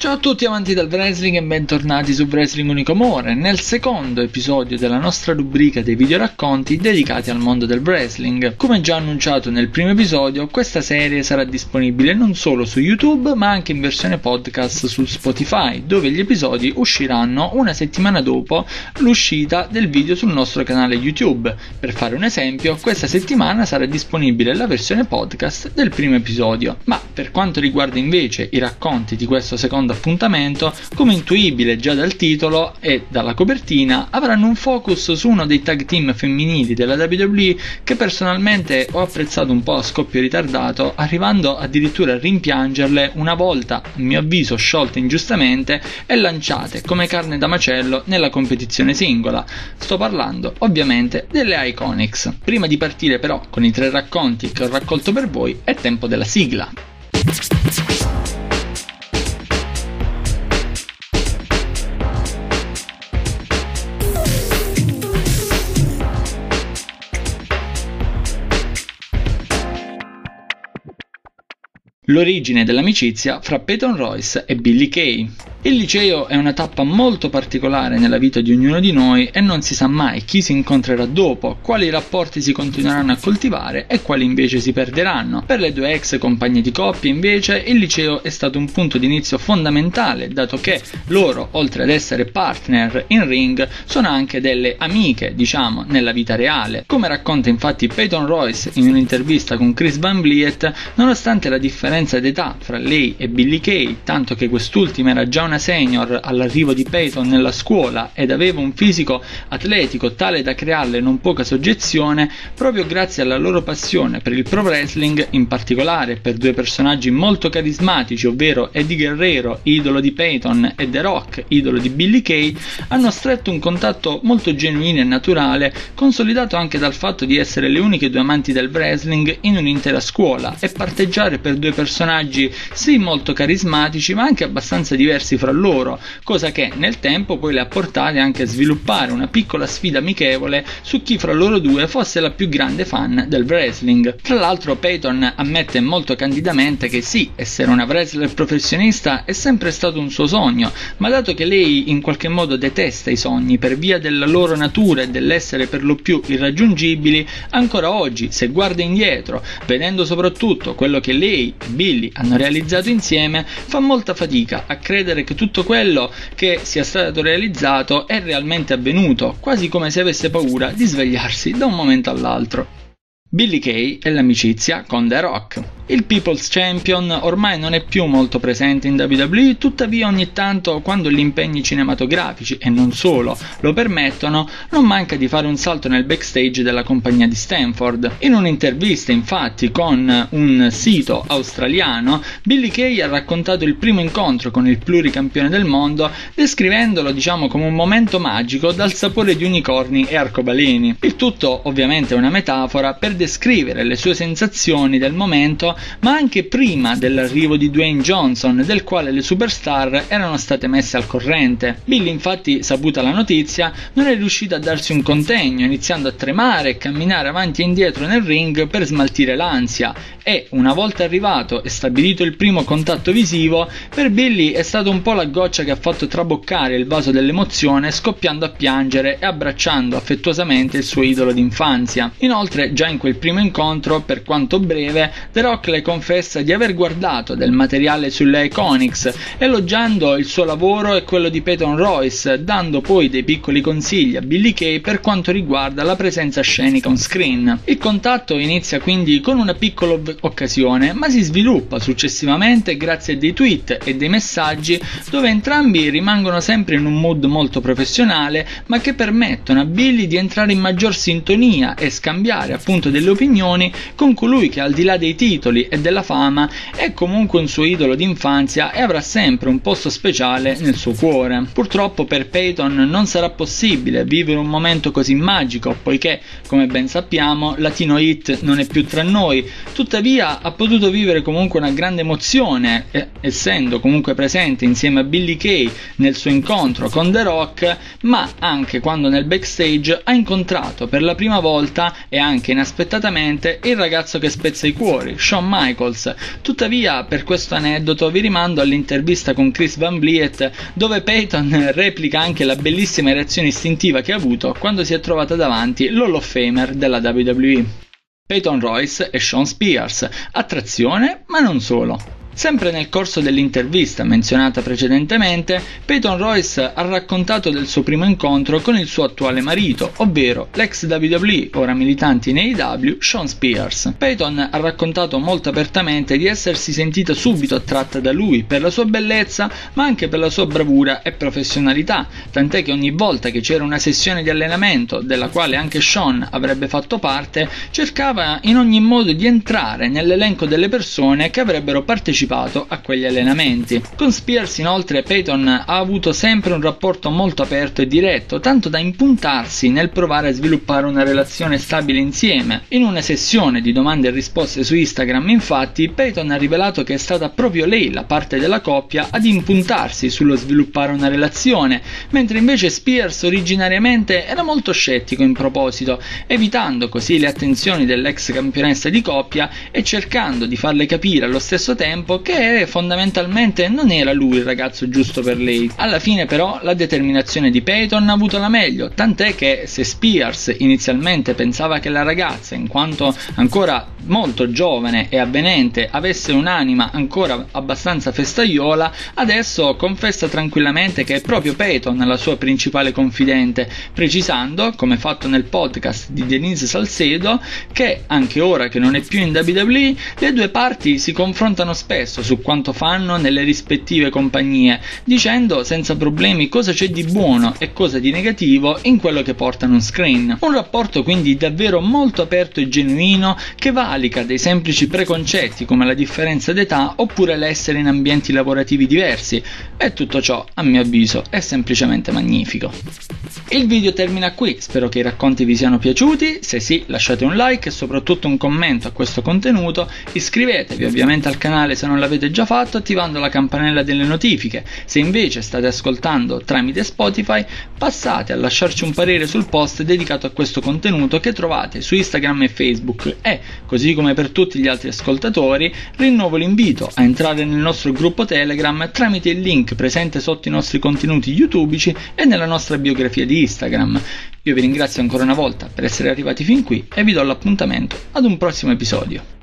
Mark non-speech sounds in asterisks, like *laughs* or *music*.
Ciao a tutti amanti del wrestling e bentornati su Wrestling Unico Amore, nel secondo episodio della nostra rubrica dei video racconti dedicati al mondo del wrestling. Come già annunciato nel primo episodio, questa serie sarà disponibile non solo su YouTube ma anche in versione podcast su Spotify, dove gli episodi usciranno una settimana dopo l'uscita del video sul nostro canale YouTube. Per fare un esempio, questa settimana sarà disponibile la versione podcast del primo episodio, ma per quanto riguarda invece i racconti di questo secondo secondo appuntamento, come intuibile già dal titolo e dalla copertina, avranno un focus su uno dei tag team femminili della WWE che personalmente ho apprezzato un po' a scoppio ritardato, arrivando addirittura a rimpiangerle una volta, a mio avviso, sciolte ingiustamente e lanciate come carne da macello nella competizione singola. Sto parlando ovviamente delle Iconics. Prima di partire però con i tre racconti che ho raccolto per voi, è tempo della sigla. L'origine dell'amicizia fra Peyton Royce e Billy Kay. Il liceo è una tappa molto particolare nella vita di ognuno di noi e non si sa mai chi si incontrerà dopo, quali rapporti si continueranno a coltivare e quali invece si perderanno. Per le due ex compagne di coppia invece il liceo è stato un punto di inizio fondamentale dato che loro, oltre ad essere partner in ring, sono anche delle amiche, diciamo, nella vita reale. Come racconta infatti Peyton Royce in un'intervista con Chris Van Vliet, nonostante la differenza d'età fra lei e Billy Kay, tanto che quest'ultima era già una senior all'arrivo di Peyton nella scuola ed aveva un fisico atletico tale da crearle non poca soggezione, proprio grazie alla loro passione per il pro wrestling, in particolare per due personaggi molto carismatici, ovvero Eddie Guerrero, idolo di Peyton, e The Rock, idolo di Billy Kay, hanno stretto un contatto molto genuino e naturale, consolidato anche dal fatto di essere le uniche due amanti del wrestling in un'intera scuola e parteggiare per due personaggi sì molto carismatici ma anche abbastanza diversi fra loro, cosa che nel tempo poi le ha portate anche a sviluppare una piccola sfida amichevole su chi fra loro due fosse la più grande fan del wrestling. Tra l'altro Peyton ammette molto candidamente che sì, essere una wrestler professionista è sempre stato un suo sogno, ma dato che lei in qualche modo detesta i sogni per via della loro natura e dell'essere per lo più irraggiungibili, ancora oggi, se guarda indietro, vedendo soprattutto quello che lei e Billy hanno realizzato insieme, fa molta fatica a credere che tutto quello che sia stato realizzato è realmente avvenuto, quasi come se avesse paura di svegliarsi da un momento all'altro. Billy Kay e l'amicizia con The Rock. Il People's Champion ormai non è più molto presente in WWE, tuttavia ogni tanto quando gli impegni cinematografici e non solo lo permettono, non manca di fare un salto nel backstage della compagnia di Stanford. In un'intervista infatti con un sito australiano, Billy Kay ha raccontato il primo incontro con il pluricampione del mondo, descrivendolo diciamo come un momento magico dal sapore di unicorni e arcobaleni. Il tutto ovviamente è una metafora per descrivere le sue sensazioni del momento ma anche prima dell'arrivo di Dwayne Johnson, del quale le superstar erano state messe al corrente. Billy infatti, saputa la notizia, non è riuscito a darsi un contegno, iniziando a tremare e camminare avanti e indietro nel ring per smaltire l'ansia e, una volta arrivato e stabilito il primo contatto visivo, per Billy è stata un po' la goccia che ha fatto traboccare il vaso dell'emozione scoppiando a piangere e abbracciando affettuosamente il suo idolo d'infanzia. Inoltre, già in quel primo incontro, per quanto breve, The Rock le confessa di aver guardato del materiale sulle Iconics, elogiando il suo lavoro e quello di Peyton Royce, dando poi dei piccoli consigli a Billy Kay per quanto riguarda la presenza scenica on screen. Il contatto inizia quindi con una piccola occasione, ma si sviluppa successivamente grazie a dei tweet e dei messaggi dove entrambi rimangono sempre in un mood molto professionale, ma che permettono a Billy di entrare in maggior sintonia e scambiare appunto delle opinioni con colui che al di là dei titoli titoli e della fama, è comunque un suo idolo d'infanzia e avrà sempre un posto speciale nel suo cuore. Purtroppo per Peyton non sarà possibile vivere un momento così magico, poiché, come ben sappiamo, Latino Hit non è più tra noi, tuttavia ha potuto vivere comunque una grande emozione, eh, essendo comunque presente insieme a Billy Kay nel suo incontro con The Rock, ma anche quando nel backstage ha incontrato per la prima volta e anche inaspettatamente il ragazzo che spezza i cuori, Shawn Michaels. Tuttavia, per questo aneddoto vi rimando all'intervista con Chris Van Vliet, dove Peyton *laughs* replica anche la bellissima reazione istintiva che ha avuto quando si è trovata davanti l'Hall of Famer della WWE. Peyton Royce e Sean Spears, attrazione ma non solo. Sempre nel corso dell'intervista menzionata precedentemente, Peyton Royce ha raccontato del suo primo incontro con il suo attuale marito, ovvero l'ex WWE, ora militante in AEW, Sean Spears. Peyton ha raccontato molto apertamente di essersi sentita subito attratta da lui per la sua bellezza, ma anche per la sua bravura e professionalità, tant'è che ogni volta che c'era una sessione di allenamento, della quale anche Sean avrebbe fatto parte, cercava in ogni modo di entrare nell'elenco delle persone che avrebbero partecipato partecipato a quegli allenamenti. Con Spears inoltre Peyton ha avuto sempre un rapporto molto aperto e diretto, tanto da impuntarsi nel provare a sviluppare una relazione stabile insieme. In una sessione di domande e risposte su Instagram infatti Peyton ha rivelato che è stata proprio lei la parte della coppia ad impuntarsi sullo sviluppare una relazione, mentre invece Spears originariamente era molto scettico in proposito, evitando così le attenzioni dell'ex campionessa di coppia e cercando di farle capire allo stesso tempo che fondamentalmente non era lui il ragazzo giusto per lei. Alla fine però la determinazione di Peyton ha avuto la meglio, tant'è che se Spears inizialmente pensava che la ragazza, in quanto ancora molto giovane e avvenente, avesse un'anima ancora abbastanza festaiola, adesso confessa tranquillamente che è proprio Peyton la sua principale confidente, precisando, come fatto nel podcast di Denise Salcedo, che anche ora che non è più in WWE, le due parti si confrontano spesso stesso su quanto fanno nelle rispettive compagnie, dicendo senza problemi cosa c'è di buono e cosa di negativo in quello che portano on screen. Un rapporto quindi davvero molto aperto e genuino che valica dei semplici preconcetti come la differenza d'età oppure l'essere in ambienti lavorativi diversi e tutto ciò a mio avviso è semplicemente magnifico. Il video termina qui, spero che i racconti vi siano piaciuti, se sì lasciate un like e soprattutto un commento a questo contenuto, iscrivetevi ovviamente al canale se non l'avete già fatto attivando la campanella delle notifiche, se invece state ascoltando tramite Spotify passate a lasciarci un parere sul post dedicato a questo contenuto che trovate su Instagram e Facebook e, così come per tutti gli altri ascoltatori, rinnovo l'invito a entrare nel nostro gruppo Telegram tramite il link presente sotto i nostri contenuti YouTubeici e nella nostra biografia di Instagram. Io vi ringrazio ancora una volta per essere arrivati fin qui e vi do l'appuntamento ad un prossimo episodio.